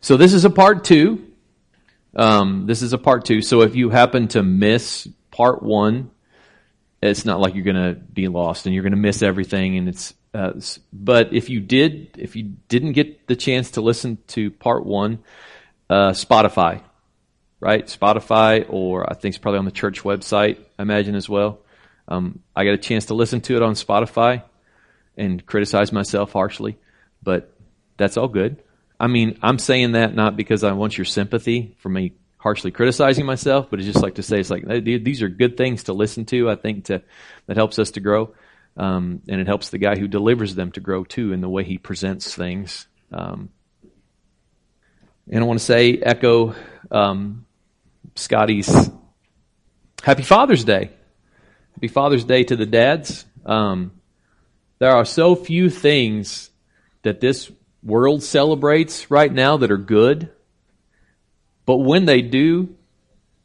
So this is a part two. Um, this is a part two. So if you happen to miss part one, it's not like you're going to be lost and you're going to miss everything. And it's, uh, but if you did, if you didn't get the chance to listen to part one, uh, Spotify, right? Spotify, or I think it's probably on the church website, I imagine as well. Um, I got a chance to listen to it on Spotify and criticize myself harshly, but that's all good. I mean, I'm saying that not because I want your sympathy for me harshly criticizing myself, but it's just like to say it's like these are good things to listen to. I think to that helps us to grow, um, and it helps the guy who delivers them to grow too in the way he presents things. Um, and I want to say echo um, Scotty's Happy Father's Day. Happy Father's Day to the dads. Um, there are so few things that this world celebrates right now that are good. But when they do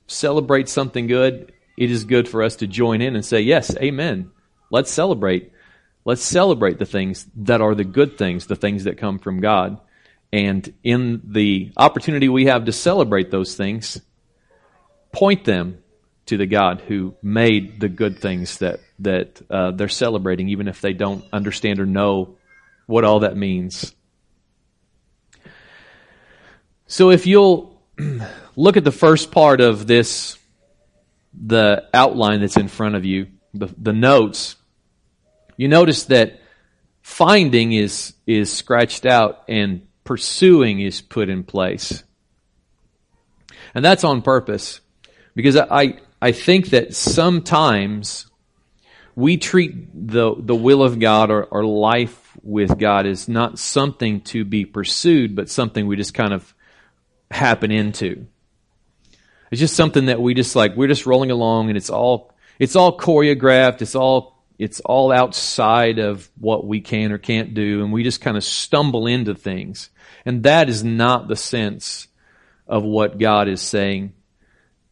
celebrate something good, it is good for us to join in and say, yes, amen. Let's celebrate. Let's celebrate the things that are the good things, the things that come from God. And in the opportunity we have to celebrate those things, point them to the God who made the good things that, that uh, they're celebrating, even if they don't understand or know what all that means. So if you'll look at the first part of this, the outline that's in front of you, the, the notes, you notice that finding is, is scratched out and pursuing is put in place. And that's on purpose. Because I, I think that sometimes we treat the, the will of God or, or life with God as not something to be pursued, but something we just kind of happen into. It's just something that we just like, we're just rolling along and it's all, it's all choreographed. It's all, it's all outside of what we can or can't do. And we just kind of stumble into things. And that is not the sense of what God is saying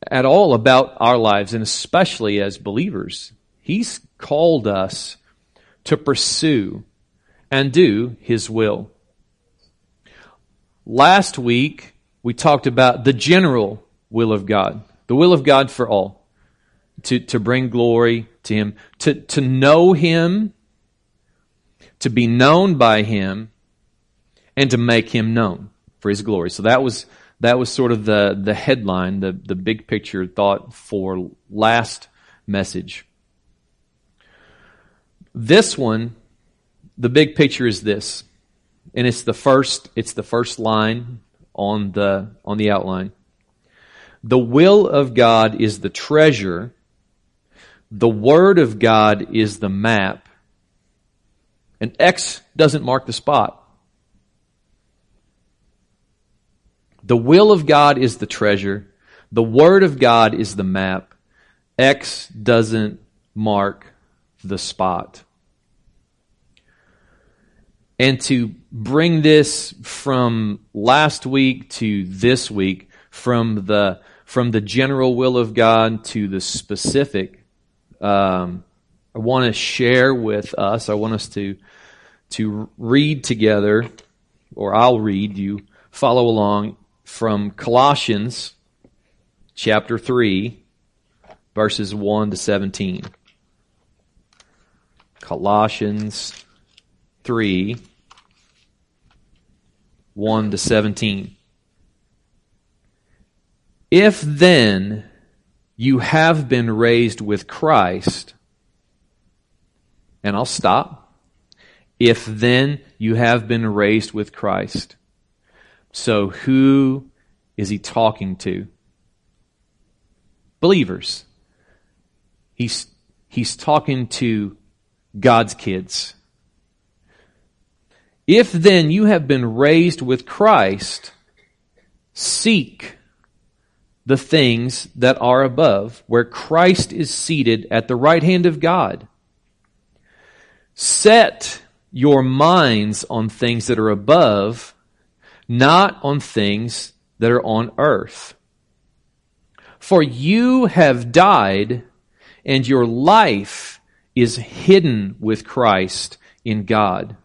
at all about our lives and especially as believers. He's called us to pursue and do His will. Last week, we talked about the general will of God, the will of God for all, to, to bring glory to Him, to, to know Him, to be known by Him, and to make Him known for His glory. So that was, that was sort of the, the headline, the, the big picture thought for last message. This one, the big picture is this. And it's the first, it's the first line on the, on the outline. The will of God is the treasure. The Word of God is the map. And X doesn't mark the spot. The will of God is the treasure. The Word of God is the map. X doesn't mark the spot and to bring this from last week to this week, from the from the general will of God to the specific, um, I want to share with us. I want us to to read together, or I'll read. You follow along from Colossians chapter three, verses one to seventeen. Colossians 3 1 to 17. If then you have been raised with Christ, and I'll stop. If then you have been raised with Christ. So who is he talking to? Believers. He's, he's talking to God's kids. If then you have been raised with Christ, seek the things that are above, where Christ is seated at the right hand of God. Set your minds on things that are above, not on things that are on earth. For you have died, and your life is hidden with Christ in God.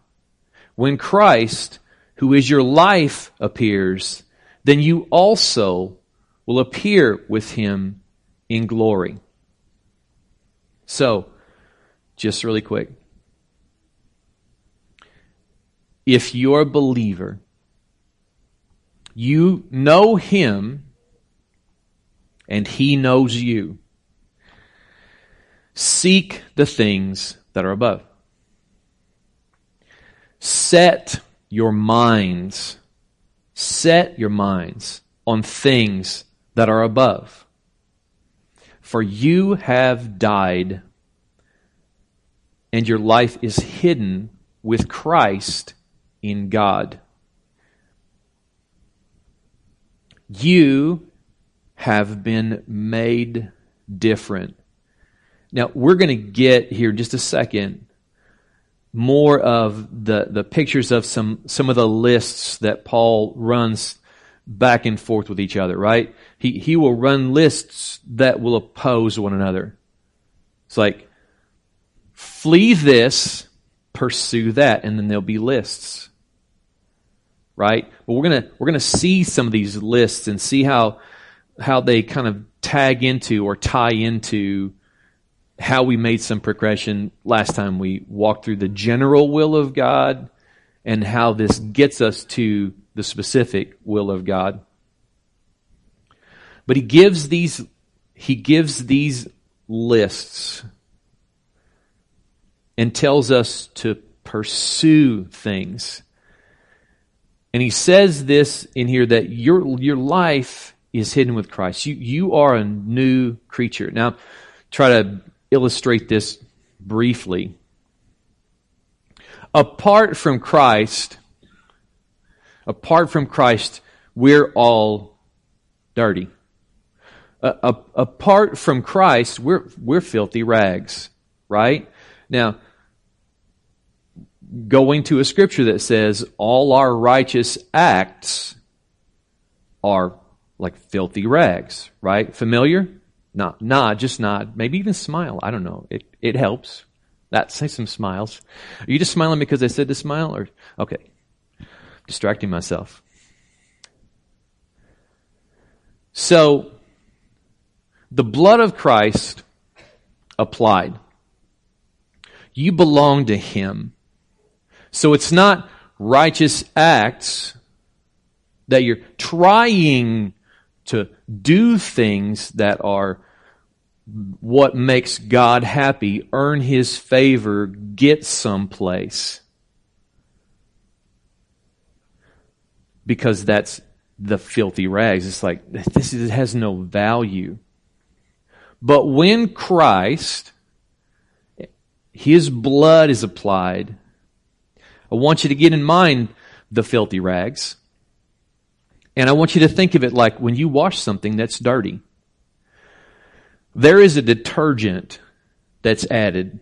When Christ, who is your life, appears, then you also will appear with him in glory. So, just really quick. If you're a believer, you know him and he knows you. Seek the things that are above. Set your minds, set your minds on things that are above. For you have died, and your life is hidden with Christ in God. You have been made different. Now, we're going to get here just a second more of the, the pictures of some, some of the lists that Paul runs back and forth with each other, right? He, he will run lists that will oppose one another. It's like, flee this, pursue that, and then there'll be lists. Right? But we're gonna, we're gonna see some of these lists and see how, how they kind of tag into or tie into how we made some progression last time we walked through the general will of God and how this gets us to the specific will of God. But he gives these he gives these lists and tells us to pursue things. And he says this in here that your your life is hidden with Christ. You you are a new creature. Now try to illustrate this briefly. Apart from Christ, apart from Christ, we're all dirty. Uh, apart from Christ, we're, we're filthy rags, right? Now, going to a scripture that says all our righteous acts are like filthy rags, right? Familiar? Not, nod, just nod. Maybe even smile. I don't know. It, it helps. That, say some smiles. Are you just smiling because I said to smile or, okay. Distracting myself. So, the blood of Christ applied. You belong to Him. So it's not righteous acts that you're trying to do things that are what makes God happy, earn His favor, get someplace. Because that's the filthy rags. It's like, this it has no value. But when Christ, His blood is applied, I want you to get in mind the filthy rags. And I want you to think of it like when you wash something that's dirty. There is a detergent that's added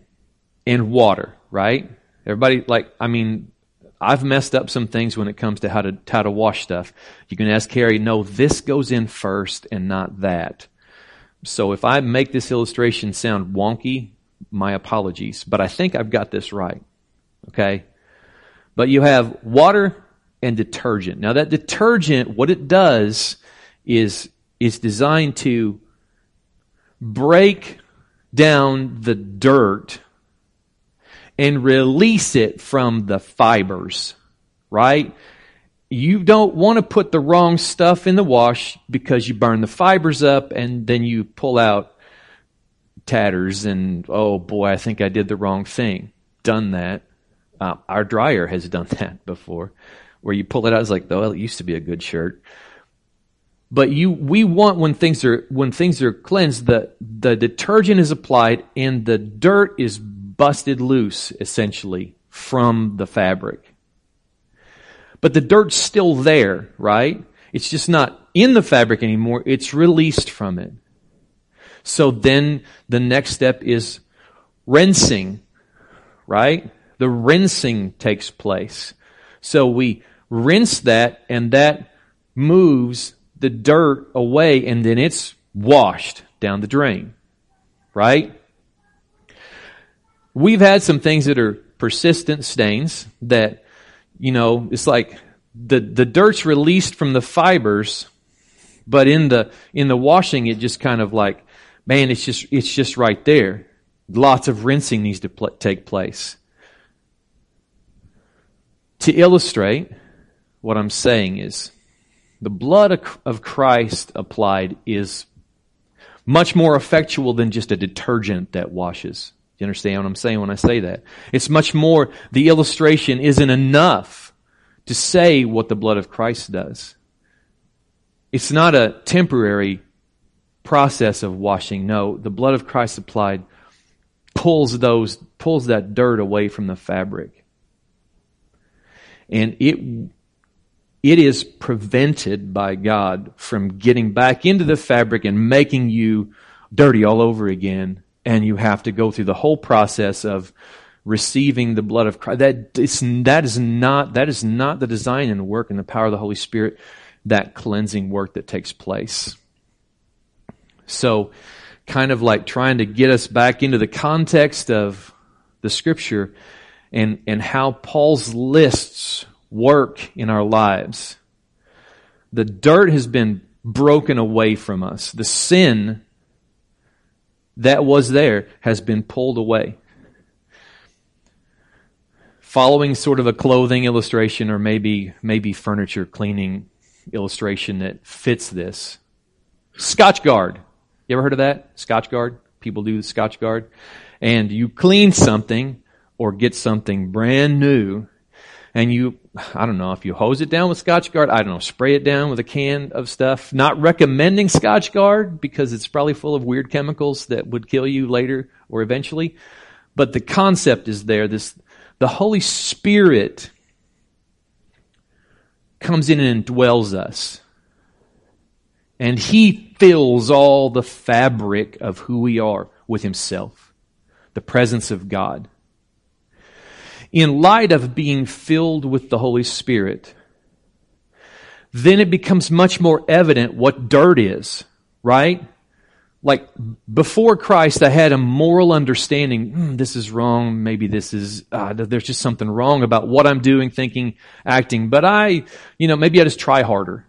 in water, right? Everybody, like, I mean, I've messed up some things when it comes to how to how to wash stuff. You can ask Carrie, no, this goes in first and not that. So if I make this illustration sound wonky, my apologies, but I think I've got this right. Okay? But you have water and detergent. Now that detergent, what it does is, is designed to break down the dirt and release it from the fibers, right? You don't want to put the wrong stuff in the wash because you burn the fibers up and then you pull out tatters and, oh boy, I think I did the wrong thing. Done that. Uh, our dryer has done that before, where you pull it out, it's like, oh, it used to be a good shirt. But you, we want when things are when things are cleansed, the the detergent is applied and the dirt is busted loose, essentially, from the fabric. But the dirt's still there, right? It's just not in the fabric anymore. It's released from it. So then the next step is rinsing, right? the rinsing takes place. So we rinse that and that moves the dirt away and then it's washed down the drain. Right? We've had some things that are persistent stains that, you know, it's like the, the dirt's released from the fibers, but in the, in the washing, it just kind of like, man, it's just, it's just right there. Lots of rinsing needs to pl- take place. To illustrate, what I'm saying is the blood of Christ applied is much more effectual than just a detergent that washes. You understand what I'm saying when I say that? It's much more, the illustration isn't enough to say what the blood of Christ does. It's not a temporary process of washing. No, the blood of Christ applied pulls those, pulls that dirt away from the fabric. And it, it is prevented by God from getting back into the fabric and making you dirty all over again. And you have to go through the whole process of receiving the blood of Christ. That is, that is not, that is not the design and work and the power of the Holy Spirit, that cleansing work that takes place. So, kind of like trying to get us back into the context of the scripture and, and how Paul's lists work in our lives. The dirt has been broken away from us. The sin that was there has been pulled away. Following sort of a clothing illustration or maybe, maybe furniture cleaning illustration that fits this. Scotchgard. You ever heard of that? Scotchgard? People do the Scotchgard. And you clean something or get something brand new and you, I don't know, if you hose it down with Scotchgard, I don't know, spray it down with a can of stuff. Not recommending Scotchgard because it's probably full of weird chemicals that would kill you later or eventually. But the concept is there. This, the Holy Spirit comes in and dwells us. And He fills all the fabric of who we are with Himself. The presence of God in light of being filled with the Holy Spirit, then it becomes much more evident what dirt is, right? Like before Christ, I had a moral understanding. Mm, this is wrong. Maybe this is, uh, there's just something wrong about what I'm doing, thinking, acting. But I, you know, maybe I just try harder.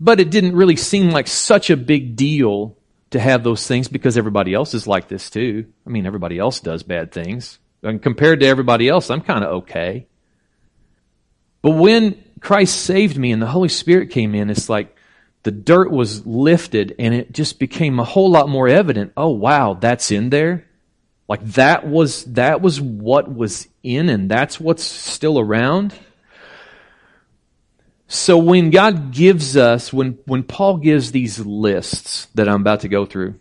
But it didn't really seem like such a big deal to have those things because everybody else is like this too. I mean, everybody else does bad things. And compared to everybody else, I'm kind of okay. But when Christ saved me and the Holy Spirit came in, it's like the dirt was lifted and it just became a whole lot more evident. Oh wow, that's in there. Like that was, that was what was in and that's what's still around. So when God gives us, when, when Paul gives these lists that I'm about to go through,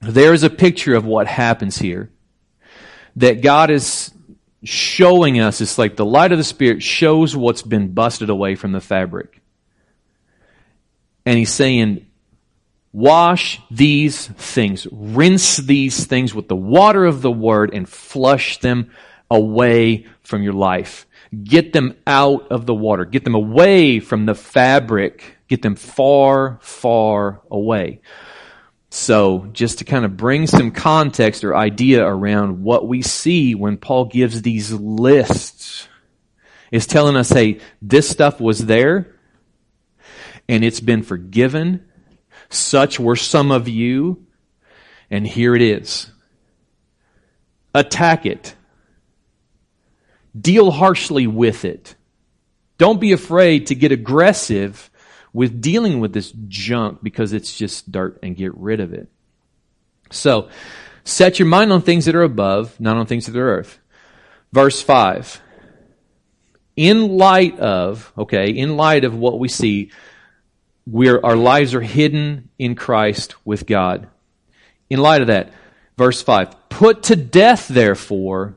there is a picture of what happens here. That God is showing us, it's like the light of the Spirit shows what's been busted away from the fabric. And He's saying, wash these things, rinse these things with the water of the Word and flush them away from your life. Get them out of the water. Get them away from the fabric. Get them far, far away. So, just to kind of bring some context or idea around what we see when Paul gives these lists, is telling us, hey, this stuff was there, and it's been forgiven. Such were some of you, and here it is. Attack it. Deal harshly with it. Don't be afraid to get aggressive with dealing with this junk because it's just dirt and get rid of it. So, set your mind on things that are above, not on things that are earth. Verse 5. In light of, okay, in light of what we see, we're, our lives are hidden in Christ with God. In light of that, verse 5. Put to death, therefore,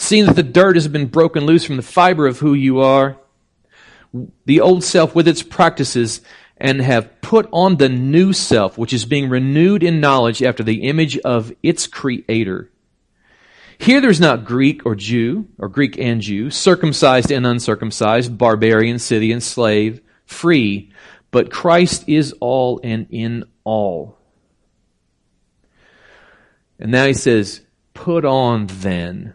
Seeing that the dirt has been broken loose from the fiber of who you are, the old self with its practices, and have put on the new self, which is being renewed in knowledge after the image of its creator. Here there's not Greek or Jew, or Greek and Jew, circumcised and uncircumcised, barbarian, Scythian, slave, free, but Christ is all and in all. And now he says, put on then.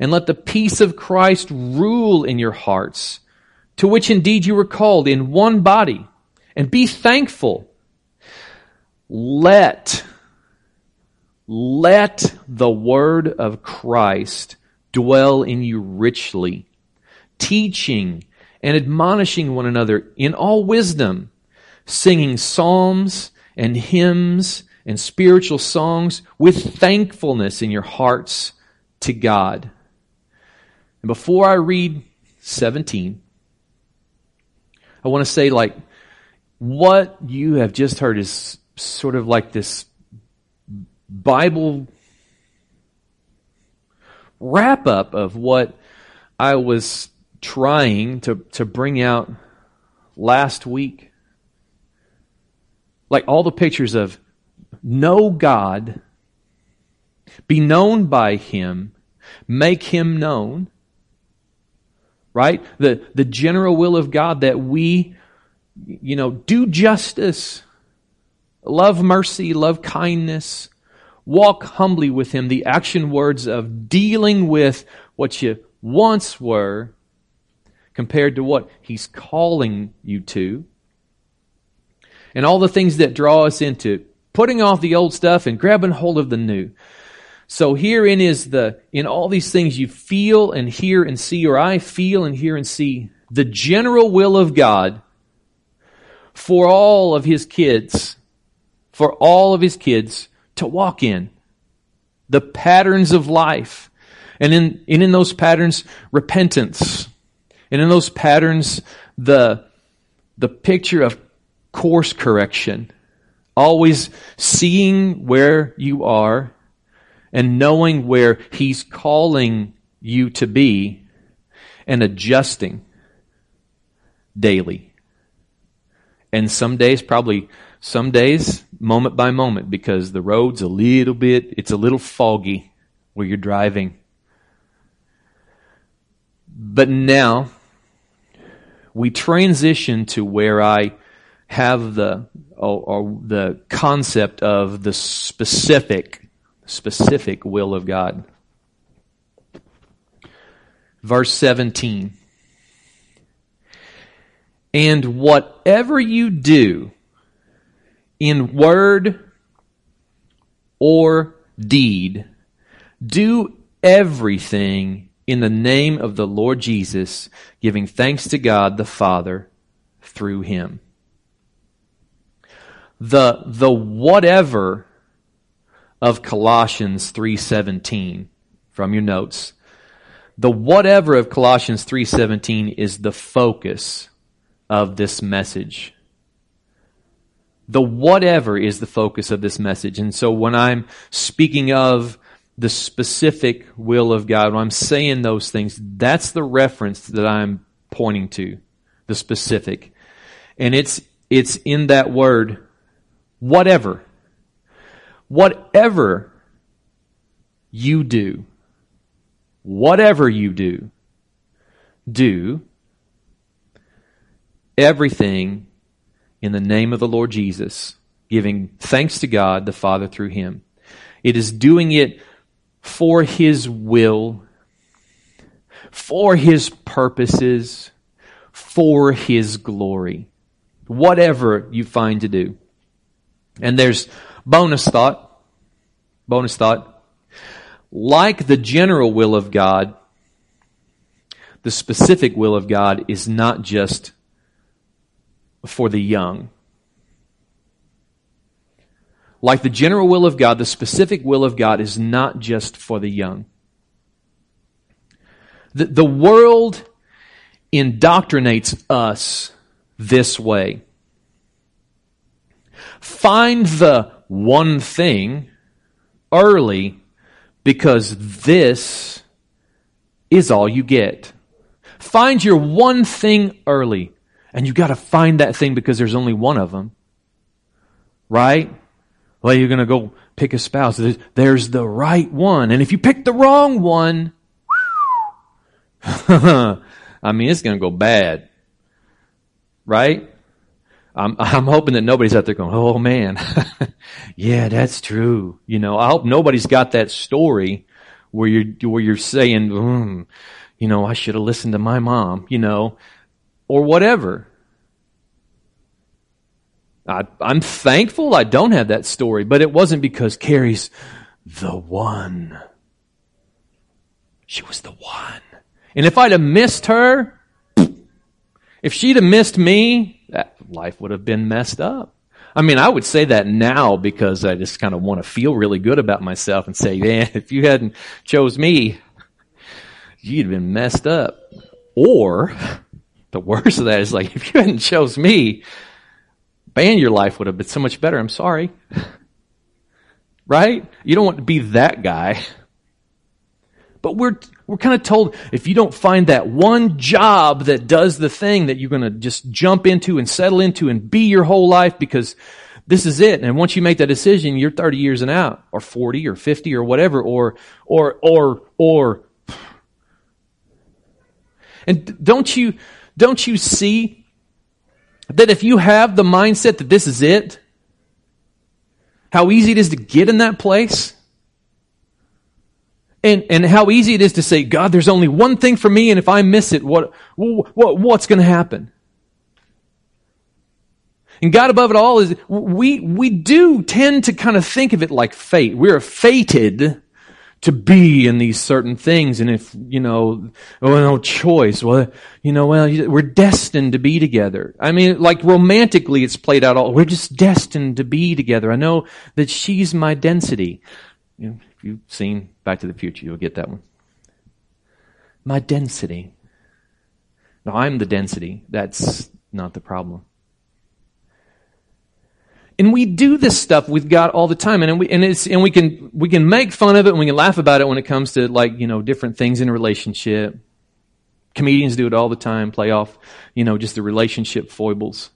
and let the peace of Christ rule in your hearts, to which indeed you were called in one body, and be thankful. Let, let the word of Christ dwell in you richly, teaching and admonishing one another in all wisdom, singing psalms and hymns and spiritual songs with thankfulness in your hearts to God. And before I read 17, I want to say, like, what you have just heard is sort of like this Bible wrap up of what I was trying to, to bring out last week. Like all the pictures of know God, be known by Him, make Him known, right? The, the general will of God that we, you know, do justice, love mercy, love kindness, walk humbly with Him, the action words of dealing with what you once were compared to what He's calling you to and all the things that draw us into putting off the old stuff and grabbing hold of the new. So herein is the, in all these things you feel and hear and see, or I feel and hear and see, the general will of God for all of his kids, for all of his kids to walk in. The patterns of life. And in, and in those patterns, repentance. And in those patterns, the, the picture of course correction. Always seeing where you are and knowing where He's calling you to be and adjusting daily. And some days, probably some days, moment by moment, because the road's a little bit, it's a little foggy where you're driving. But now, we transition to where I have the or, or the concept of the specific specific will of God. Verse 17. And whatever you do in word or deed, do everything in the name of the Lord Jesus, giving thanks to God the Father through him the, the whatever of Colossians 3:17 from your notes. The whatever of Colossians 3:17 is the focus of this message. The whatever is the focus of this message. And so when I'm speaking of the specific will of God, when I'm saying those things, that's the reference that I'm pointing to, the specific. And it's, it's in that word whatever, whatever you do, whatever you do, do everything in the name of the Lord Jesus, giving thanks to God the Father through Him. It is doing it for His will, for His purposes, for His glory. Whatever you find to do. And there's bonus thought. Bonus thought. Like the general will of God, the specific will of God is not just for the young. Like the general will of God, the specific will of God is not just for the young. The, the world indoctrinates us this way. Find the one thing early because this is all you get. Find your one thing early. And you got to find that thing because there's only one of them. Right? Well, you're going to go pick a spouse. There's the right one. And if you pick the wrong one, I mean, it's going to go bad. Right? I'm, I'm hoping that nobody's out there going, oh man, yeah, that's true. You know, I hope nobody's got that story where you're, where you're saying, mm, you know, I should have listened to my mom, you know, or whatever. I, I'm thankful I don't have that story, but it wasn't because Carrie's the one. She was the one. And if I'd have missed her, if she'd have missed me, life would have been messed up. I mean, I would say that now because I just kind of want to feel really good about myself and say, man, if you hadn't chose me, you'd have been messed up. Or the worst of that is like, if you hadn't chose me, man, your life would have been so much better. I'm sorry. Right? You don't want to be that guy. But we're, we're kind of told if you don't find that one job that does the thing that you're going to just jump into and settle into and be your whole life because this is it. And once you make that decision, you're 30 years and out or 40 or 50 or whatever or, or, or, or. And don't you, don't you see that if you have the mindset that this is it, how easy it is to get in that place? And, and how easy it is to say, God, there's only one thing for me, and if I miss it, what, what, what's going to happen? And God above it all is, we, we do tend to kind of think of it like fate. We're fated to be in these certain things. And if, you know, oh, no choice, well, you know, well, we're destined to be together. I mean, like romantically, it's played out all, we're just destined to be together. I know that she's my density. You know, you've seen Back to the Future, you'll get that one. My density. No, I'm the density. That's not the problem. And we do this stuff with God all the time, and we and it's and we can we can make fun of it and we can laugh about it when it comes to like you know different things in a relationship. Comedians do it all the time, play off you know just the relationship foibles.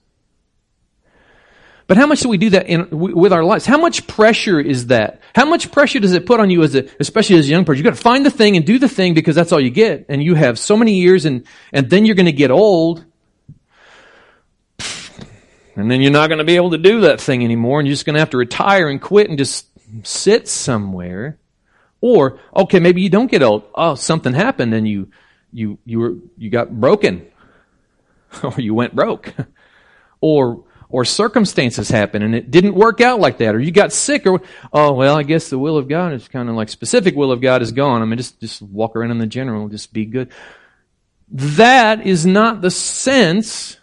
But how much do we do that in, with our lives? How much pressure is that? How much pressure does it put on you as a, especially as a young person? You've got to find the thing and do the thing because that's all you get. And you have so many years and, and then you're going to get old. And then you're not going to be able to do that thing anymore and you're just going to have to retire and quit and just sit somewhere. Or, okay, maybe you don't get old. Oh, something happened and you, you, you were, you got broken. or you went broke. or, or circumstances happen and it didn't work out like that, or you got sick, or oh well, I guess the will of God is kind of like specific will of God is gone. I mean, just just walk around in the general, and just be good. That is not the sense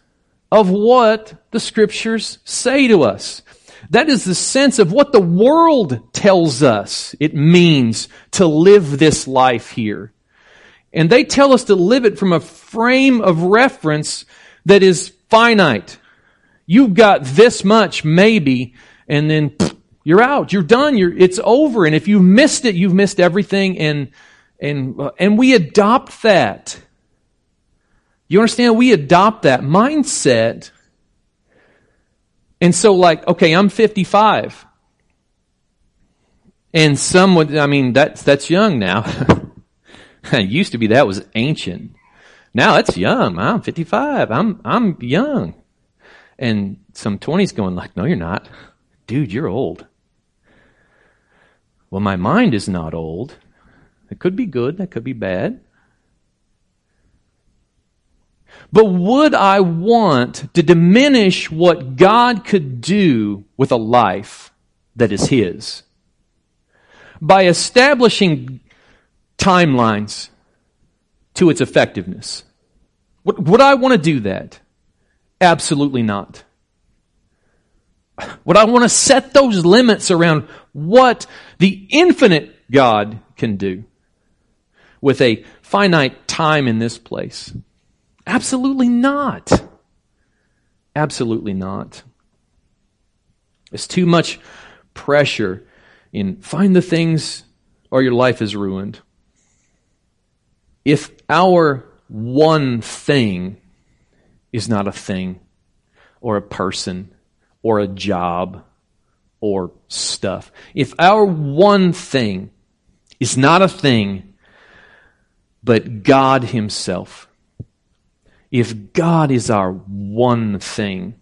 of what the scriptures say to us. That is the sense of what the world tells us it means to live this life here. And they tell us to live it from a frame of reference that is finite. You've got this much, maybe, and then pff, you're out. You're done. You're, it's over. And if you missed it, you've missed everything. And, and, and we adopt that. You understand? We adopt that mindset. And so, like, okay, I'm 55. And some would, I mean, that's, that's young now. it used to be that was ancient. Now it's young. I'm 55. I'm, I'm young and some 20s going like, no, you're not. Dude, you're old. Well, my mind is not old. It could be good, that could be bad. But would I want to diminish what God could do with a life that is His? By establishing timelines to its effectiveness. Would, would I want to do that? Absolutely not. What I want to set those limits around what the infinite God can do with a finite time in this place? Absolutely not. Absolutely not. It's too much pressure in find the things or your life is ruined. If our one thing is not a thing or a person or a job or stuff, if our one thing is not a thing but God Himself, if God is our one thing,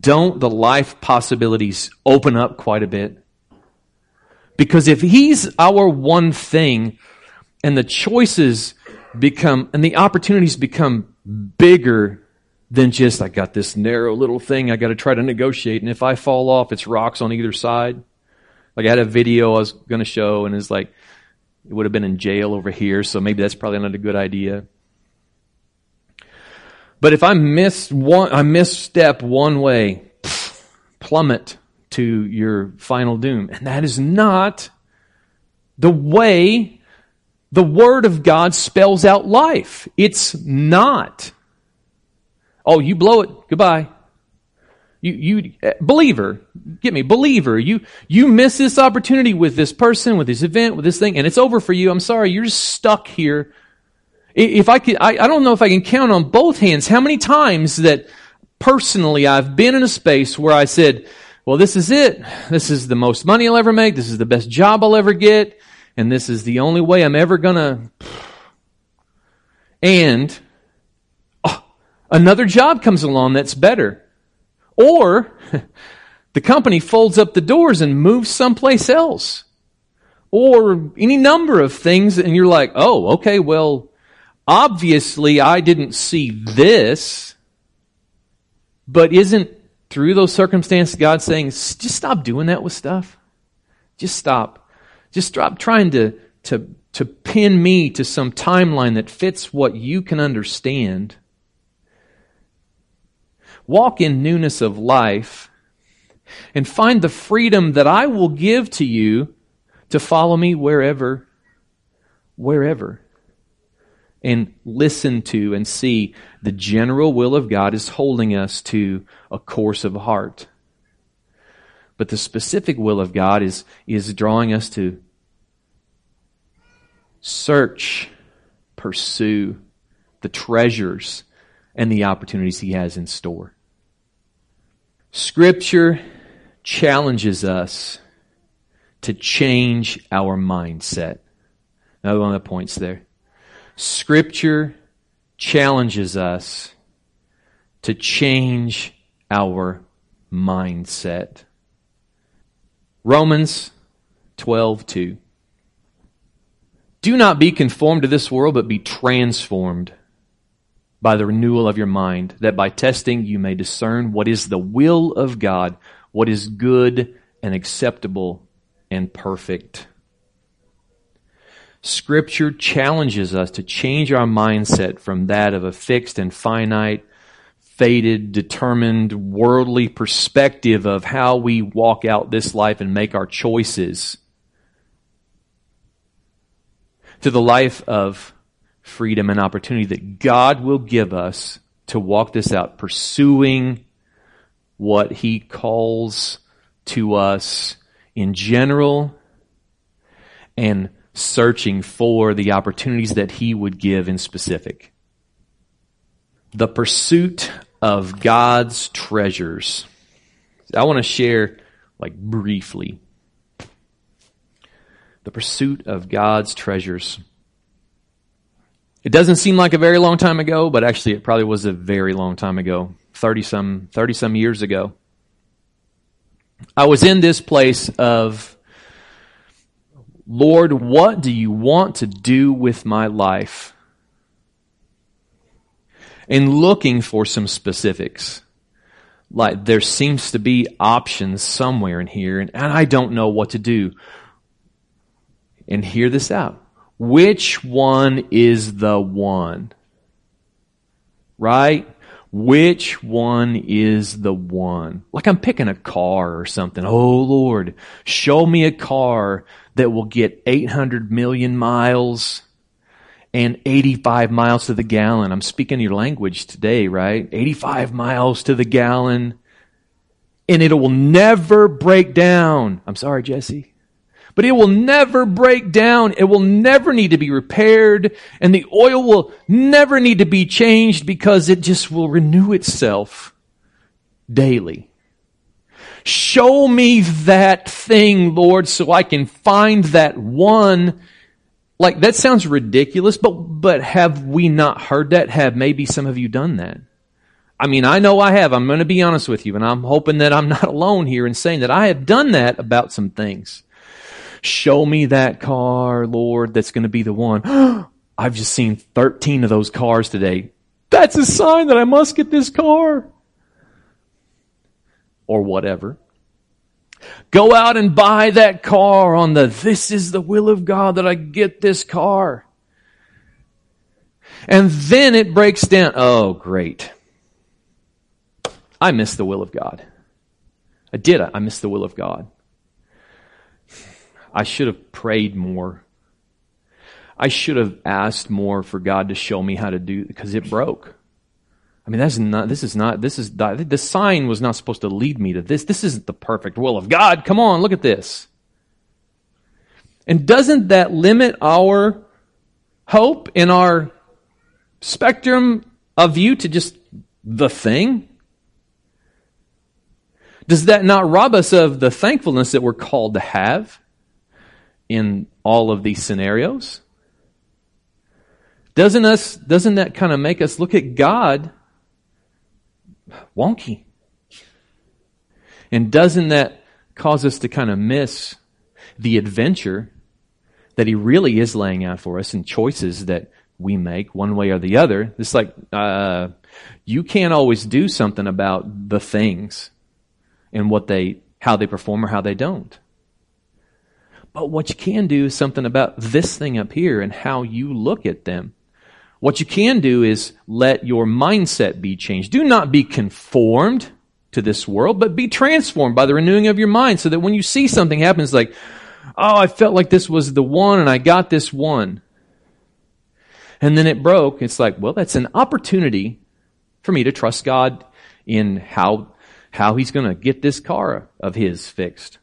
don't the life possibilities open up quite a bit? Because if He's our one thing and the choices become, and the opportunities become bigger than just, I got this narrow little thing I got to try to negotiate, and if I fall off, it's rocks on either side. Like I had a video I was going to show, and it's like, it would have been in jail over here, so maybe that's probably not a good idea. But if I miss one, I misstep one way, plummet to your final doom. And that is not the way the Word of God spells out life. It's not. Oh, you blow it. Goodbye. You, you, eh, believer, get me, believer, you, you miss this opportunity with this person, with this event, with this thing, and it's over for you. I'm sorry, you're just stuck here if I could, I, I don't know if I can count on both hands how many times that personally I've been in a space where I said, well, this is it. This is the most money I'll ever make. This is the best job I'll ever get. And this is the only way I'm ever gonna. And another job comes along that's better. Or the company folds up the doors and moves someplace else. Or any number of things and you're like, oh, okay, well, obviously I didn't see this, but isn't through those circumstances God saying, just stop doing that with stuff? Just stop. Just stop trying to, to, to pin me to some timeline that fits what you can understand. Walk in newness of life and find the freedom that I will give to you to follow me wherever, wherever and listen to and see the general will of God is holding us to a course of heart. But the specific will of God is, is drawing us to search, pursue the treasures and the opportunities He has in store. Scripture challenges us to change our mindset. Another one of the points there. Scripture challenges us to change our mindset. Romans 12, 2. Do not be conformed to this world, but be transformed by the renewal of your mind, that by testing you may discern what is the will of God, what is good and acceptable and perfect. Scripture challenges us to change our mindset from that of a fixed and finite, fated, determined, worldly perspective of how we walk out this life and make our choices to the life of freedom and opportunity that God will give us to walk this out, pursuing what He calls to us in general and searching for the opportunities that he would give in specific. The pursuit of God's treasures. I want to share, like, briefly. The pursuit of God's treasures. It doesn't seem like a very long time ago, but actually it probably was a very long time ago. 30 some, 30 some years ago. I was in this place of Lord, what do you want to do with my life? And looking for some specifics. Like there seems to be options somewhere in here, and, and I don't know what to do. And hear this out. Which one is the one? Right? Which one is the one? Like I'm picking a car or something. Oh Lord, show me a car that will get 800 million miles and 85 miles to the gallon. I'm speaking your language today, right? 85 miles to the gallon. And it will never break down. I'm sorry, Jesse. But it will never break down. It will never need to be repaired. And the oil will never need to be changed because it just will renew itself daily. Show me that thing, Lord, so I can find that one like that sounds ridiculous, but but have we not heard that? Have maybe some of you done that? I mean, I know I have. I'm going to be honest with you, and I'm hoping that I'm not alone here in saying that I have done that about some things. Show me that car, Lord, that's going to be the one. I've just seen 13 of those cars today. That's a sign that I must get this car. Or whatever. Go out and buy that car on the, this is the will of God that I get this car. And then it breaks down. Oh, great. I missed the will of God. I did. I missed the will of God. I should have prayed more. I should have asked more for God to show me how to do because it broke. I mean, that's not, this is not, this is, the sign was not supposed to lead me to this. This isn't the perfect will of God. Come on, look at this. And doesn't that limit our hope in our spectrum of view to just the thing? Does that not rob us of the thankfulness that we're called to have in all of these scenarios? Doesn't us, doesn't that kind of make us look at God wonky. And doesn't that cause us to kind of miss the adventure that he really is laying out for us and choices that we make one way or the other? It's like, uh, you can't always do something about the things and what they, how they perform or how they don't. But what you can do is something about this thing up here and how you look at them. What you can do is let your mindset be changed. Do not be conformed to this world, but be transformed by the renewing of your mind so that when you see something happen, it's like, oh, I felt like this was the one and I got this one. And then it broke. It's like, well, that's an opportunity for me to trust God in how, how he's going to get this car of his fixed.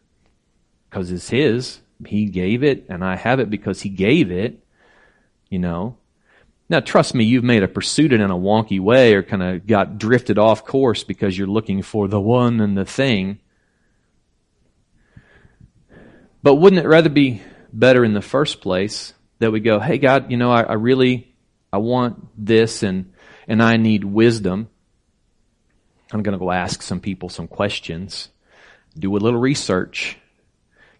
Because it's his. He gave it and I have it because he gave it, you know. Now, trust me, you've made a pursuit it in a wonky way or kind of got drifted off course because you're looking for the one and the thing. But wouldn't it rather be better in the first place that we go, hey, God, you know, I, I really, I want this and, and I need wisdom. I'm going to go ask some people some questions, do a little research,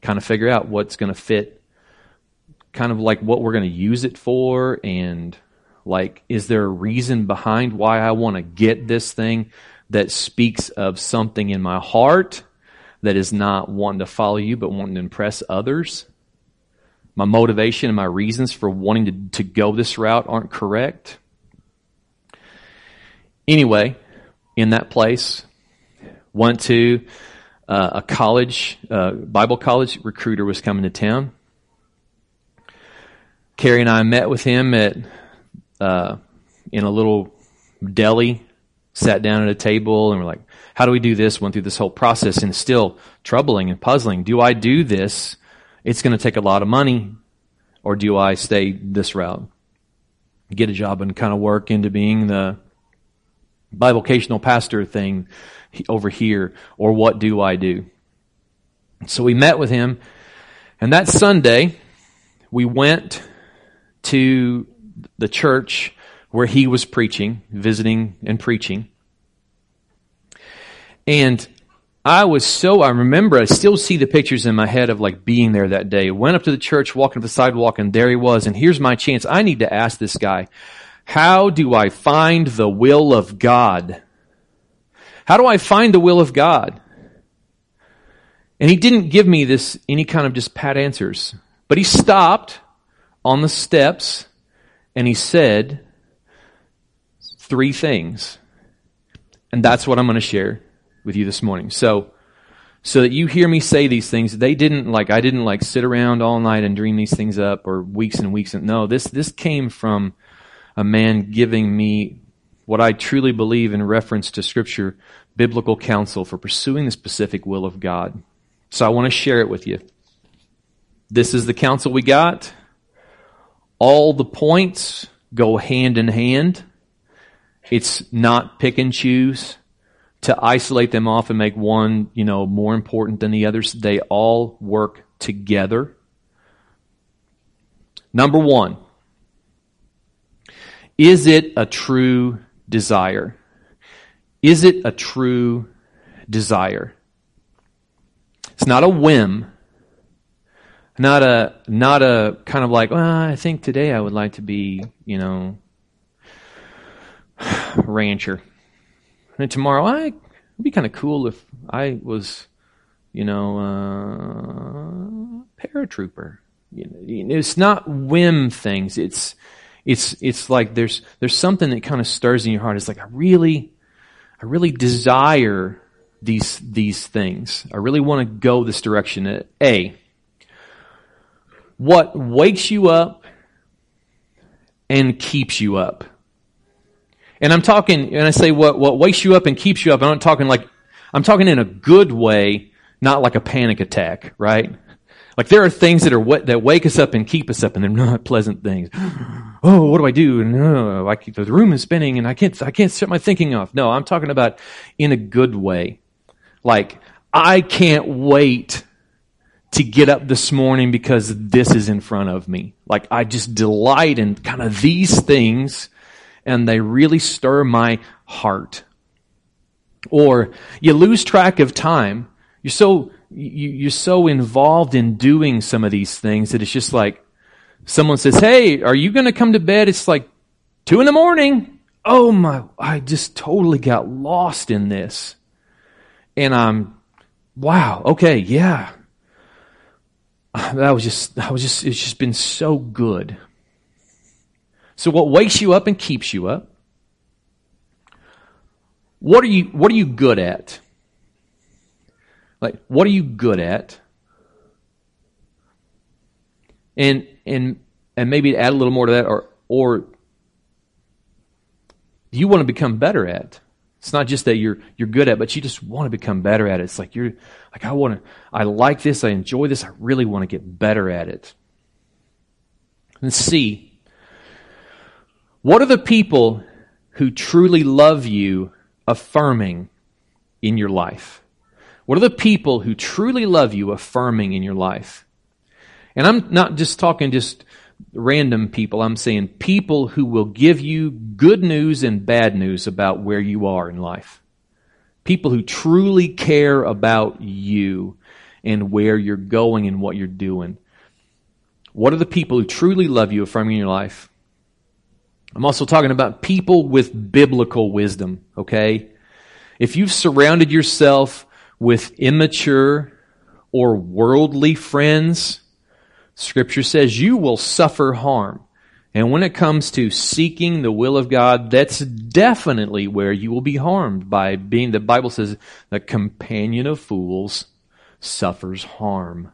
kind of figure out what's going to fit, kind of like what we're going to use it for and like, is there a reason behind why I want to get this thing that speaks of something in my heart that is not wanting to follow you, but wanting to impress others? My motivation and my reasons for wanting to, to go this route aren't correct. Anyway, in that place, went to uh, a college, uh, Bible college recruiter was coming to town. Carrie and I met with him at uh, in a little deli, sat down at a table, and we're like, how do we do this? Went through this whole process, and still troubling and puzzling. Do I do this? It's going to take a lot of money, or do I stay this route? Get a job and kind of work into being the bivocational pastor thing over here, or what do I do? So we met with him, and that Sunday, we went to the church where he was preaching, visiting and preaching. And I was so, I remember, I still see the pictures in my head of like being there that day. Went up to the church, walking up the sidewalk, and there he was. And here's my chance. I need to ask this guy, how do I find the will of God? How do I find the will of God? And he didn't give me this, any kind of just pat answers. But he stopped on the steps and he said three things. And that's what I'm going to share with you this morning. So, so that you hear me say these things, they didn't like, I didn't like sit around all night and dream these things up or weeks and weeks. And no, this, this came from a man giving me what I truly believe in reference to scripture, biblical counsel for pursuing the specific will of God. So I want to share it with you. This is the counsel we got. All the points go hand in hand. It's not pick and choose to isolate them off and make one, you know, more important than the others. They all work together. Number one, is it a true desire? Is it a true desire? It's not a whim. Not a not a kind of like, well, I think today I would like to be, you know, rancher. And tomorrow, I it'd be kind of cool if I was, you know, uh, paratrooper. You know, it's not whim things. It's it's it's like there's there's something that kind of stirs in your heart. It's like I really, I really desire these these things. I really want to go this direction. Uh, a. What wakes you up and keeps you up. And I'm talking, and I say what, what wakes you up and keeps you up, I'm not talking like, I'm talking in a good way, not like a panic attack, right? Like there are things that are what that wake us up and keep us up, and they're not pleasant things. Oh, what do I do? And uh, I keep, the room is spinning, and I can't I can't shut my thinking off. No, I'm talking about in a good way. Like I can't wait to get up this morning because this is in front of me. Like I just delight in kind of these things and they really stir my heart. Or you lose track of time. You're so, you, are so involved in doing some of these things that it's just like someone says, Hey, are you going to come to bed? It's like two in the morning. Oh my, I just totally got lost in this. And I'm, wow, okay, yeah. That was just, that was just, it's just been so good. So what wakes you up and keeps you up? What are you what are you good at? Like what are you good at? And and and maybe add a little more to that or or you want to become better at. It. It's not just that you're you're good at, but you just want to become better at it. It's like you're like I want to I like this, I enjoy this, I really want to get better at it. And C, what are the people who truly love you affirming in your life? What are the people who truly love you affirming in your life? And I'm not just talking just random people. I'm saying people who will give you good news and bad news about where you are in life. People who truly care about you and where you're going and what you're doing. What are the people who truly love you affirming your life? I'm also talking about people with biblical wisdom, okay? If you've surrounded yourself with immature or worldly friends, Scripture says you will suffer harm. And when it comes to seeking the will of God, that's definitely where you will be harmed by being, the Bible says, the companion of fools suffers harm.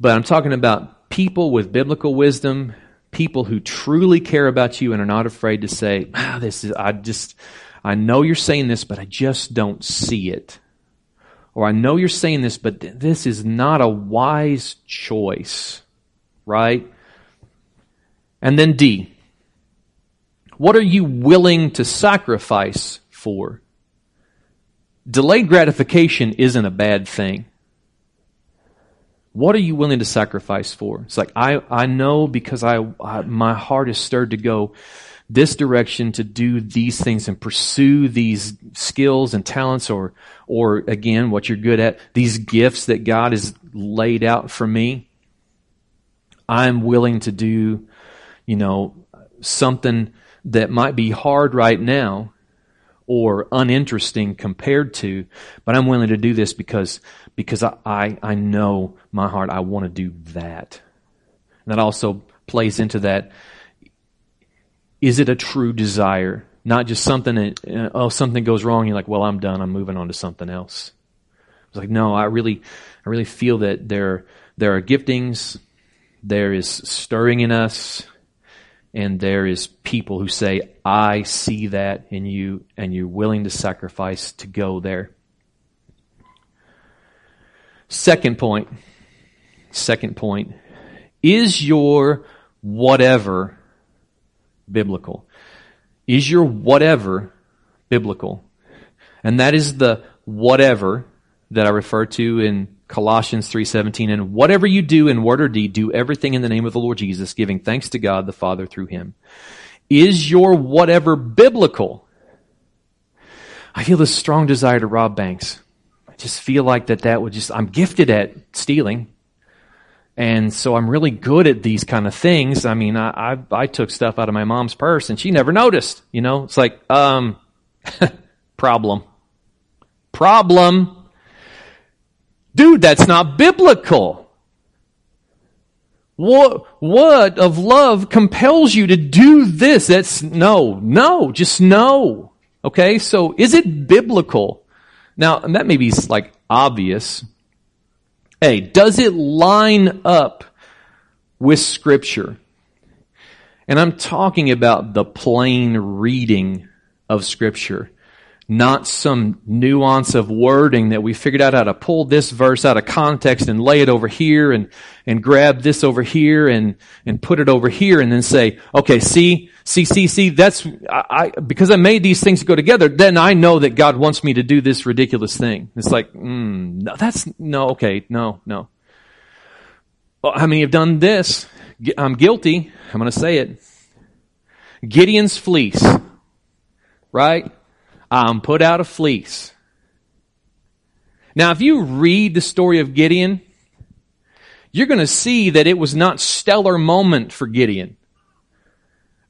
But I'm talking about people with biblical wisdom people who truly care about you and are not afraid to say, ah, this is, I just, I know you're saying this, but I just don't see it. Or I know you're saying this, but th- this is not a wise choice. Right? And then D. What are you willing to sacrifice for? Delayed gratification isn't a bad thing. What are you willing to sacrifice for? It's like, I, I know because I, I, my heart is stirred to go this direction to do these things and pursue these skills and talents or, or again, what you're good at, these gifts that God has laid out for me. I'm willing to do, you know, something that might be hard right now or uninteresting compared to, but I'm willing to do this because because I, I, I know my heart, I want to do that. And that also plays into that. Is it a true desire? Not just something that, uh, oh, something goes wrong. You're like, well, I'm done. I'm moving on to something else. It's like, no, I really, I really feel that there, there are giftings, there is stirring in us, and there is people who say, I see that in you, and you're willing to sacrifice to go there. Second point. Second point. Is your whatever biblical? Is your whatever biblical? And that is the whatever that I refer to in Colossians 3:17 and whatever you do in word or deed do everything in the name of the Lord Jesus giving thanks to God the Father through him. Is your whatever biblical? I feel this strong desire to rob banks. I just feel like that that would just I'm gifted at stealing. And so I'm really good at these kind of things. I mean, I, I, I took stuff out of my mom's purse and she never noticed, you know? It's like, um, problem. Problem. Dude, that's not biblical. What, what of love compels you to do this? That's no, no, just no. Okay, so is it biblical? Now, that may be like obvious. Hey, does it line up with scripture? And I'm talking about the plain reading of scripture not some nuance of wording that we figured out how to pull this verse out of context and lay it over here and, and grab this over here and, and put it over here and then say, okay, see, see, see, see, that's, I, I because I made these things go together, then I know that God wants me to do this ridiculous thing. It's like, mm, no, that's, no, okay, no, no. Well, how many have done this? I'm guilty. I'm going to say it. Gideon's fleece. Right? Um, put out a fleece. Now, if you read the story of Gideon, you're going to see that it was not stellar moment for Gideon.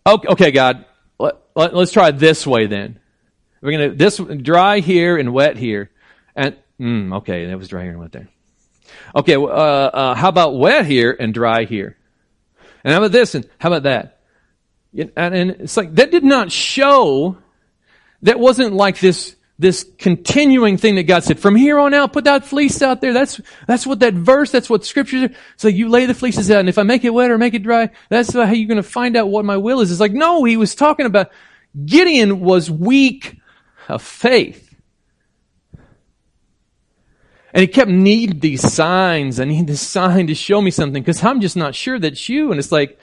Okay, okay God, let, let, us try this way then. We're going to this dry here and wet here, and mm, okay, that was dry here and wet there. Okay, uh, uh, how about wet here and dry here? And how about this and how about that? And it's like that did not show that wasn't like this, this continuing thing that God said, from here on out, put that fleece out there. That's, that's what that verse, that's what scripture So you lay the fleeces out, and if I make it wet or make it dry, that's how you're going to find out what my will is. It's like, no, he was talking about Gideon was weak of faith. And he kept needing these signs. I need this sign to show me something because I'm just not sure that's you. And it's like,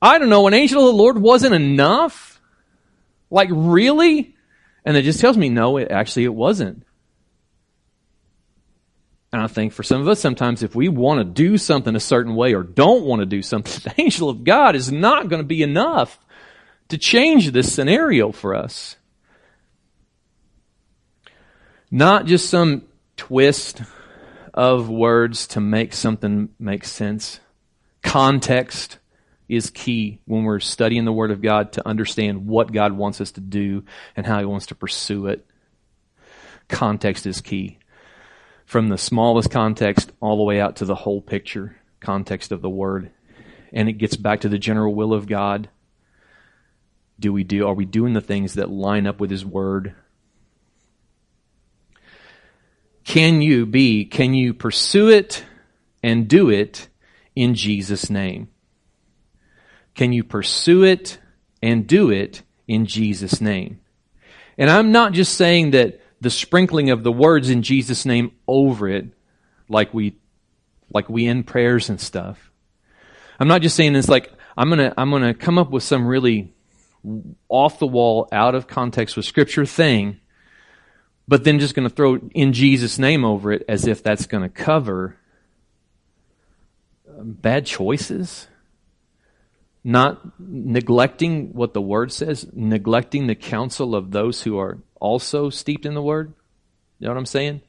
I don't know, an angel of the Lord wasn't enough. Like, really? And it just tells me, no, it actually it wasn't. And I think for some of us, sometimes if we want to do something a certain way or don't want to do something, the angel of God is not going to be enough to change this scenario for us. Not just some twist of words to make something make sense. Context is key when we're studying the Word of God to understand what God wants us to do and how He wants to pursue it. Context is key. From the smallest context all the way out to the whole picture, context of the Word. And it gets back to the general will of God. Do we do, are we doing the things that line up with His Word? Can you be, can you pursue it and do it in Jesus' name? Can you pursue it and do it in Jesus' name? And I'm not just saying that the sprinkling of the words in Jesus' name over it, like we, like we end prayers and stuff. I'm not just saying it's like, I'm gonna, I'm gonna come up with some really off the wall, out of context with scripture thing, but then just gonna throw in Jesus' name over it as if that's gonna cover um, bad choices not neglecting what the word says, neglecting the counsel of those who are also steeped in the word. You know what I'm saying?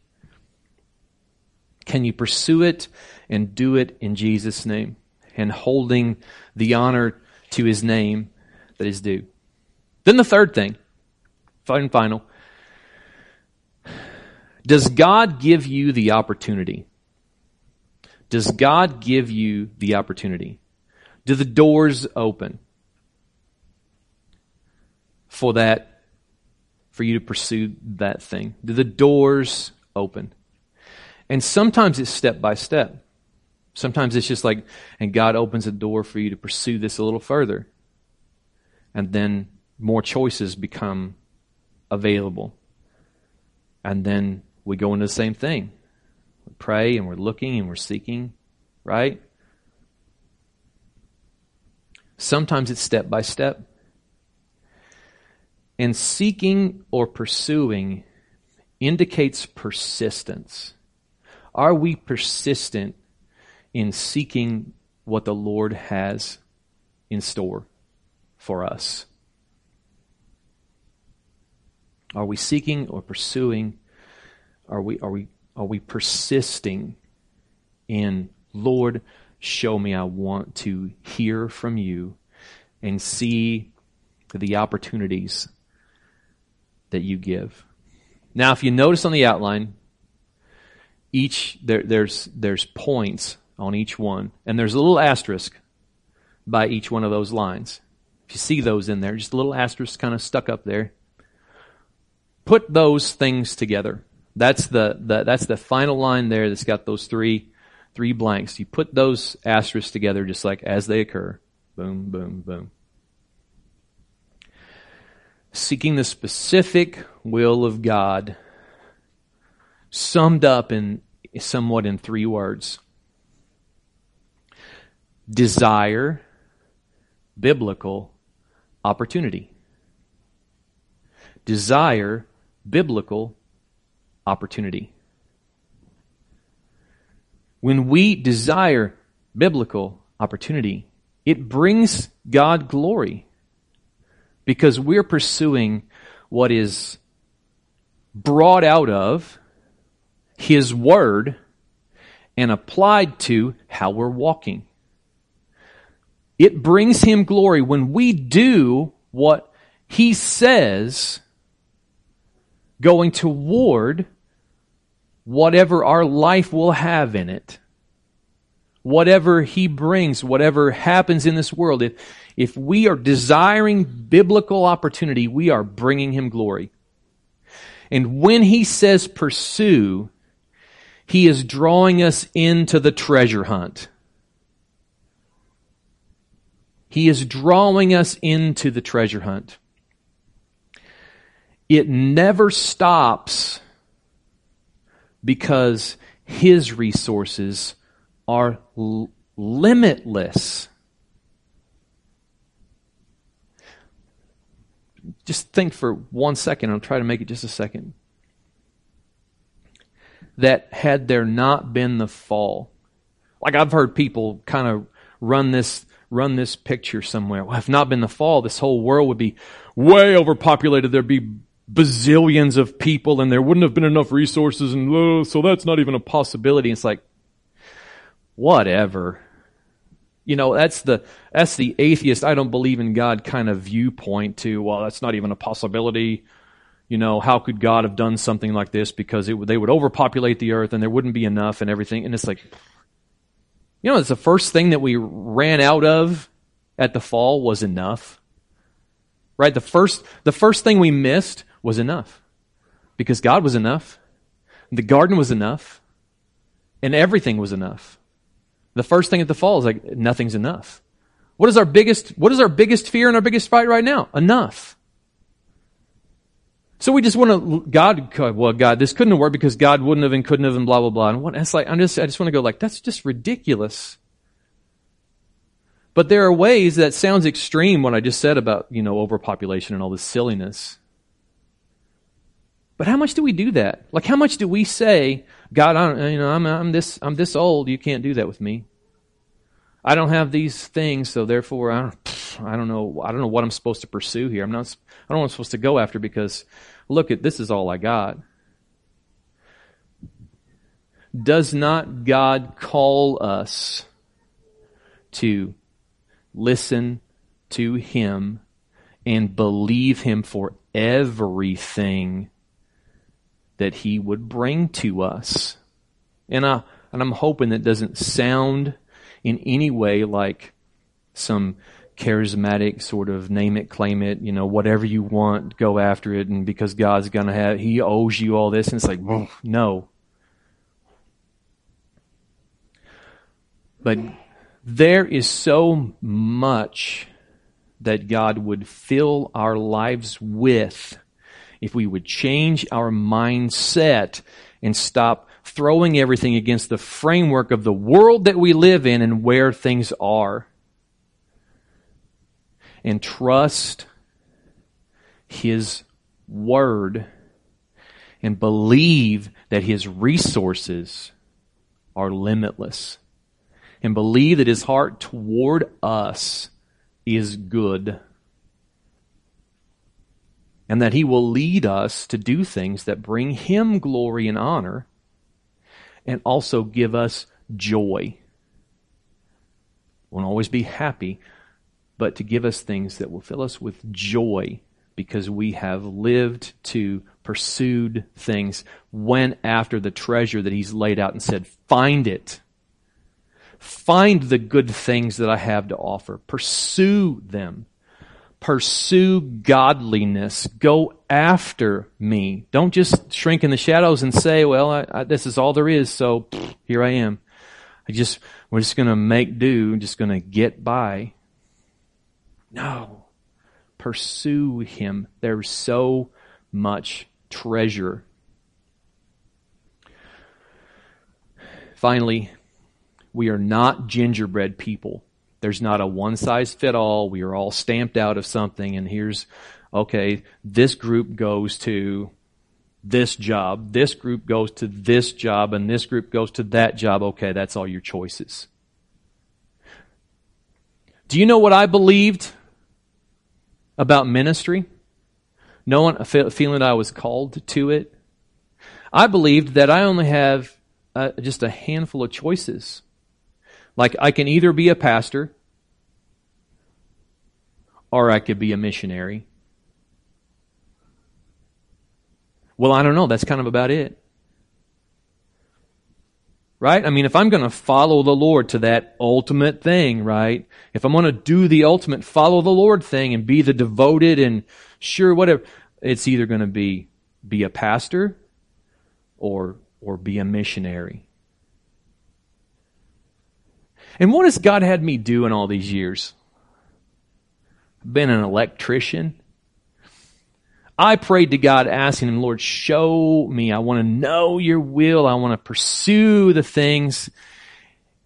Can you pursue it and do it in Jesus' name and holding the honor to his name that is due? Then the third thing, final, final. Does God give you the opportunity? Does God give you the opportunity? Do the doors open for that, for you to pursue that thing? Do the doors open? And sometimes it's step by step. Sometimes it's just like, and God opens a door for you to pursue this a little further. And then more choices become available. And then we go into the same thing. We pray and we're looking and we're seeking, right? Sometimes it's step by step. And seeking or pursuing indicates persistence. Are we persistent in seeking what the Lord has in store for us? Are we seeking or pursuing? Are we, are we, are we persisting in, Lord, show me I want to hear from you and see the opportunities that you give? Now, if you notice on the outline, each there, there's there's points on each one, and there's a little asterisk by each one of those lines. If you see those in there, just a little asterisk kind of stuck up there. Put those things together. That's the, the that's the final line there that's got those three three blanks. You put those asterisks together just like as they occur. Boom, boom, boom. Seeking the specific will of God summed up in somewhat in three words desire, biblical, opportunity. Desire, biblical, opportunity. When we desire biblical opportunity, it brings God glory because we're pursuing what is brought out of his Word and applied to how we're walking. It brings Him glory when we do what He says going toward whatever our life will have in it. Whatever He brings, whatever happens in this world, if, if we are desiring biblical opportunity, we are bringing Him glory. And when He says pursue, he is drawing us into the treasure hunt. He is drawing us into the treasure hunt. It never stops because His resources are l- limitless. Just think for one second. I'll try to make it just a second that had there not been the fall, like I've heard people kind of run this run this picture somewhere. Well, if not been the fall, this whole world would be way overpopulated. There'd be bazillions of people and there wouldn't have been enough resources and oh, so that's not even a possibility. It's like, whatever. You know, that's the, that's the atheist, I don't believe in God kind of viewpoint to, well, that's not even a possibility you know, how could God have done something like this because it, they would overpopulate the earth and there wouldn't be enough and everything. And it's like, you know, it's the first thing that we ran out of at the fall was enough. Right? The first, the first thing we missed was enough because God was enough. The garden was enough and everything was enough. The first thing at the fall is like, nothing's enough. What is our biggest, what is our biggest fear and our biggest fight right now? Enough. So we just want to, God, well, God, this couldn't have worked because God wouldn't have and couldn't have and blah, blah, blah. And what, it's like, I'm just, I just want to go like, that's just ridiculous. But there are ways that sounds extreme what I just said about, you know, overpopulation and all this silliness. But how much do we do that? Like, how much do we say, God, I you know, I'm, I'm this, I'm this old. You can't do that with me. I don't have these things, so therefore, I don't, I don't know, I don't know what I'm supposed to pursue here. I'm not, I don't know what I'm supposed to go after because look at this is all I got. Does not God call us to listen to Him and believe Him for everything that He would bring to us? And I, and I'm hoping that doesn't sound in any way like some charismatic sort of name it, claim it, you know, whatever you want, go after it, and because God's gonna have, He owes you all this, and it's like, no. But there is so much that God would fill our lives with if we would change our mindset and stop throwing everything against the framework of the world that we live in and where things are. And trust His Word and believe that His resources are limitless. And believe that His heart toward us is good. And that He will lead us to do things that bring Him glory and honor and also give us joy. Won't always be happy, but to give us things that will fill us with joy because we have lived to pursued things, went after the treasure that He's laid out and said, find it. Find the good things that I have to offer. Pursue them. Pursue godliness. Go after me. Don't just shrink in the shadows and say, well, I, I, this is all there is, so pff, here I am. I just, we're just gonna make do, just gonna get by. No. Pursue him. There's so much treasure. Finally, we are not gingerbread people. There's not a one size fit all. We are all stamped out of something and here's, okay, this group goes to this job, this group goes to this job, and this group goes to that job. Okay, that's all your choices. Do you know what I believed about ministry? Knowing, feeling I was called to it? I believed that I only have uh, just a handful of choices. Like I can either be a pastor or I could be a missionary. Well, I don't know. That's kind of about it. Right? I mean, if I'm going to follow the Lord to that ultimate thing, right? If I'm going to do the ultimate follow the Lord thing and be the devoted and sure, whatever, it's either going to be, be a pastor or, or be a missionary. And what has God had me do in all these years? Been an electrician. I prayed to God asking him, Lord, show me. I want to know your will. I want to pursue the things.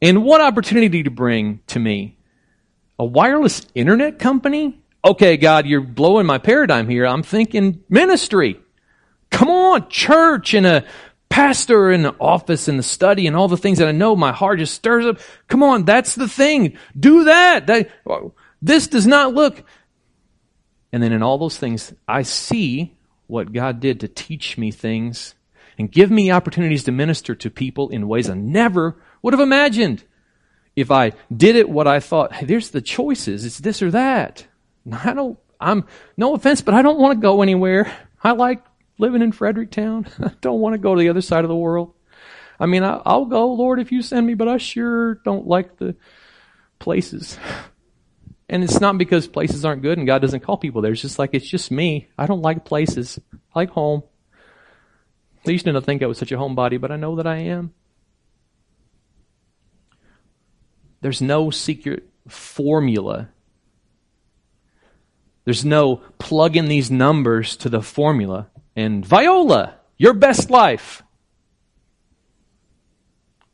And what opportunity to bring to me? A wireless internet company? Okay, God, you're blowing my paradigm here. I'm thinking ministry. Come on, church and a pastor in the office and the study and all the things that I know my heart just stirs up. Come on, that's the thing. Do that. that this does not look. And then in all those things, I see what God did to teach me things and give me opportunities to minister to people in ways I never would have imagined. If I did it what I thought, hey, there's the choices. It's this or that. I don't, I'm, no offense, but I don't want to go anywhere. I like living in Fredericktown. I don't want to go to the other side of the world. I mean, I, will go, Lord, if you send me, but I sure don't like the places. And it's not because places aren't good and God doesn't call people there. It's just like, it's just me. I don't like places. I like home. I used to not think I was such a homebody, but I know that I am. There's no secret formula there's no plug in these numbers to the formula and viola, your best life.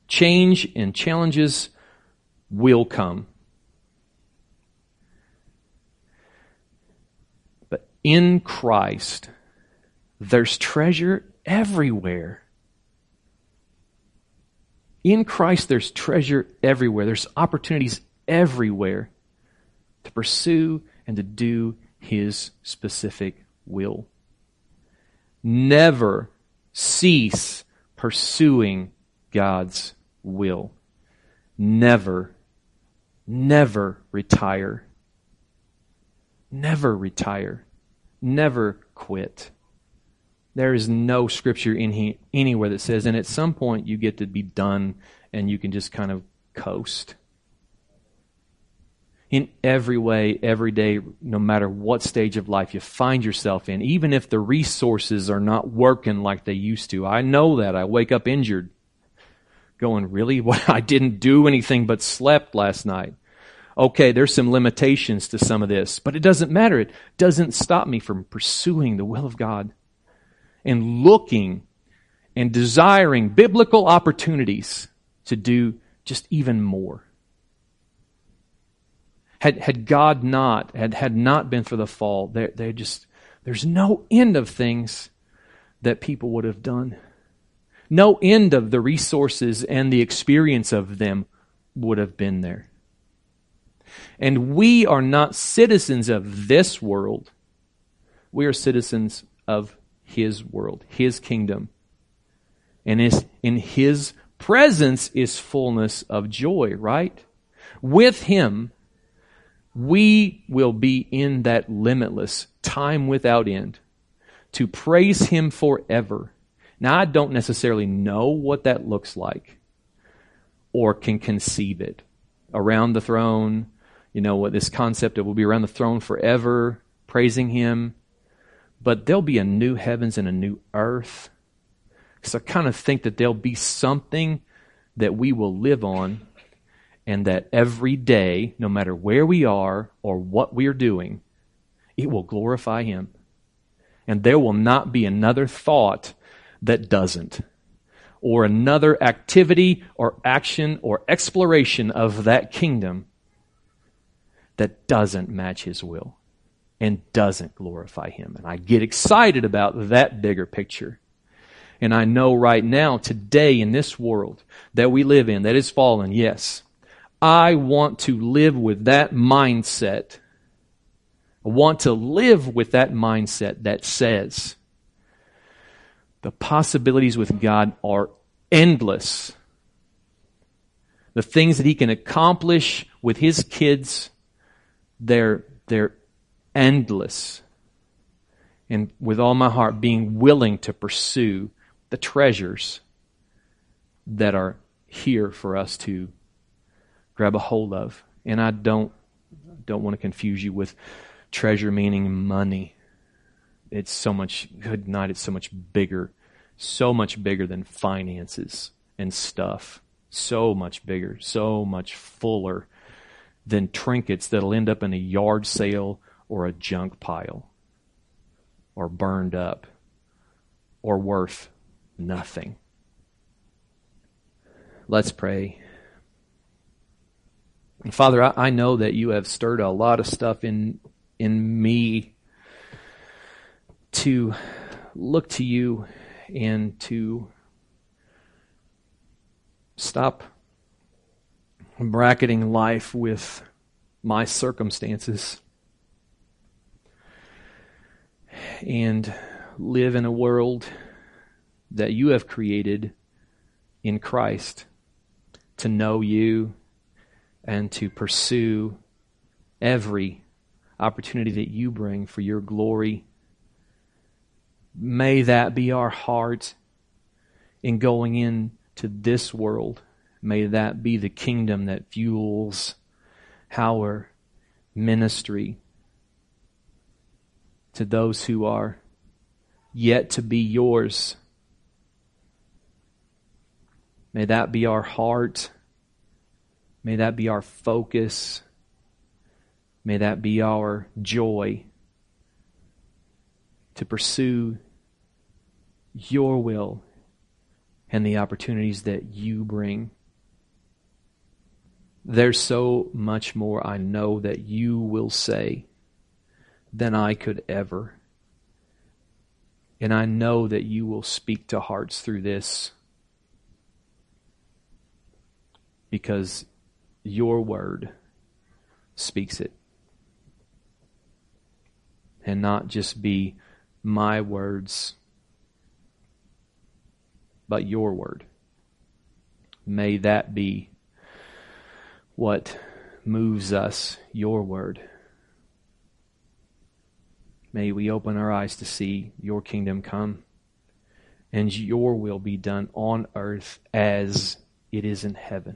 Change and challenges will come. But in Christ, there's treasure everywhere. In Christ, there's treasure everywhere. There's opportunities everywhere to pursue and to do His specific will. Never cease pursuing God's will. Never, never retire. Never retire. Never quit. There is no scripture in he, anywhere that says, and at some point you get to be done and you can just kind of coast. In every way, every day, no matter what stage of life you find yourself in, even if the resources are not working like they used to. I know that. I wake up injured, going, really? What? I didn't do anything but slept last night. Okay, there's some limitations to some of this, but it doesn't matter. It doesn't stop me from pursuing the will of God and looking and desiring biblical opportunities to do just even more. Had, had God not, had, had not been for the fall, they, they just, there's no end of things that people would have done. No end of the resources and the experience of them would have been there. And we are not citizens of this world. We are citizens of His world, His kingdom. And in His presence is fullness of joy, right? With Him, we will be in that limitless time without end to praise Him forever. Now, I don't necessarily know what that looks like or can conceive it. Around the throne, you know, what this concept of we'll be around the throne forever, praising Him. But there'll be a new heavens and a new earth. So I kind of think that there'll be something that we will live on and that every day, no matter where we are or what we are doing, it will glorify Him. And there will not be another thought that doesn't, or another activity or action or exploration of that kingdom that doesn't match His will and doesn't glorify Him. And I get excited about that bigger picture. And I know right now, today in this world that we live in, that is fallen, yes, I want to live with that mindset. I want to live with that mindset that says the possibilities with God are endless. The things that He can accomplish with His kids, they're, they're endless. And with all my heart, being willing to pursue the treasures that are here for us to grab a hold of. And I don't don't want to confuse you with treasure meaning money. It's so much good night, it's so much bigger. So much bigger than finances and stuff. So much bigger, so much fuller than trinkets that'll end up in a yard sale or a junk pile or burned up or worth nothing. Let's pray. Father, I, I know that you have stirred a lot of stuff in in me to look to you and to stop bracketing life with my circumstances and live in a world that you have created in Christ to know you and to pursue every opportunity that you bring for your glory. May that be our heart in going into this world. May that be the kingdom that fuels our ministry to those who are yet to be yours. May that be our heart. May that be our focus. May that be our joy to pursue your will and the opportunities that you bring. There's so much more I know that you will say than I could ever. And I know that you will speak to hearts through this because your word speaks it. And not just be my words, but your word. May that be what moves us, your word. May we open our eyes to see your kingdom come and your will be done on earth as it is in heaven.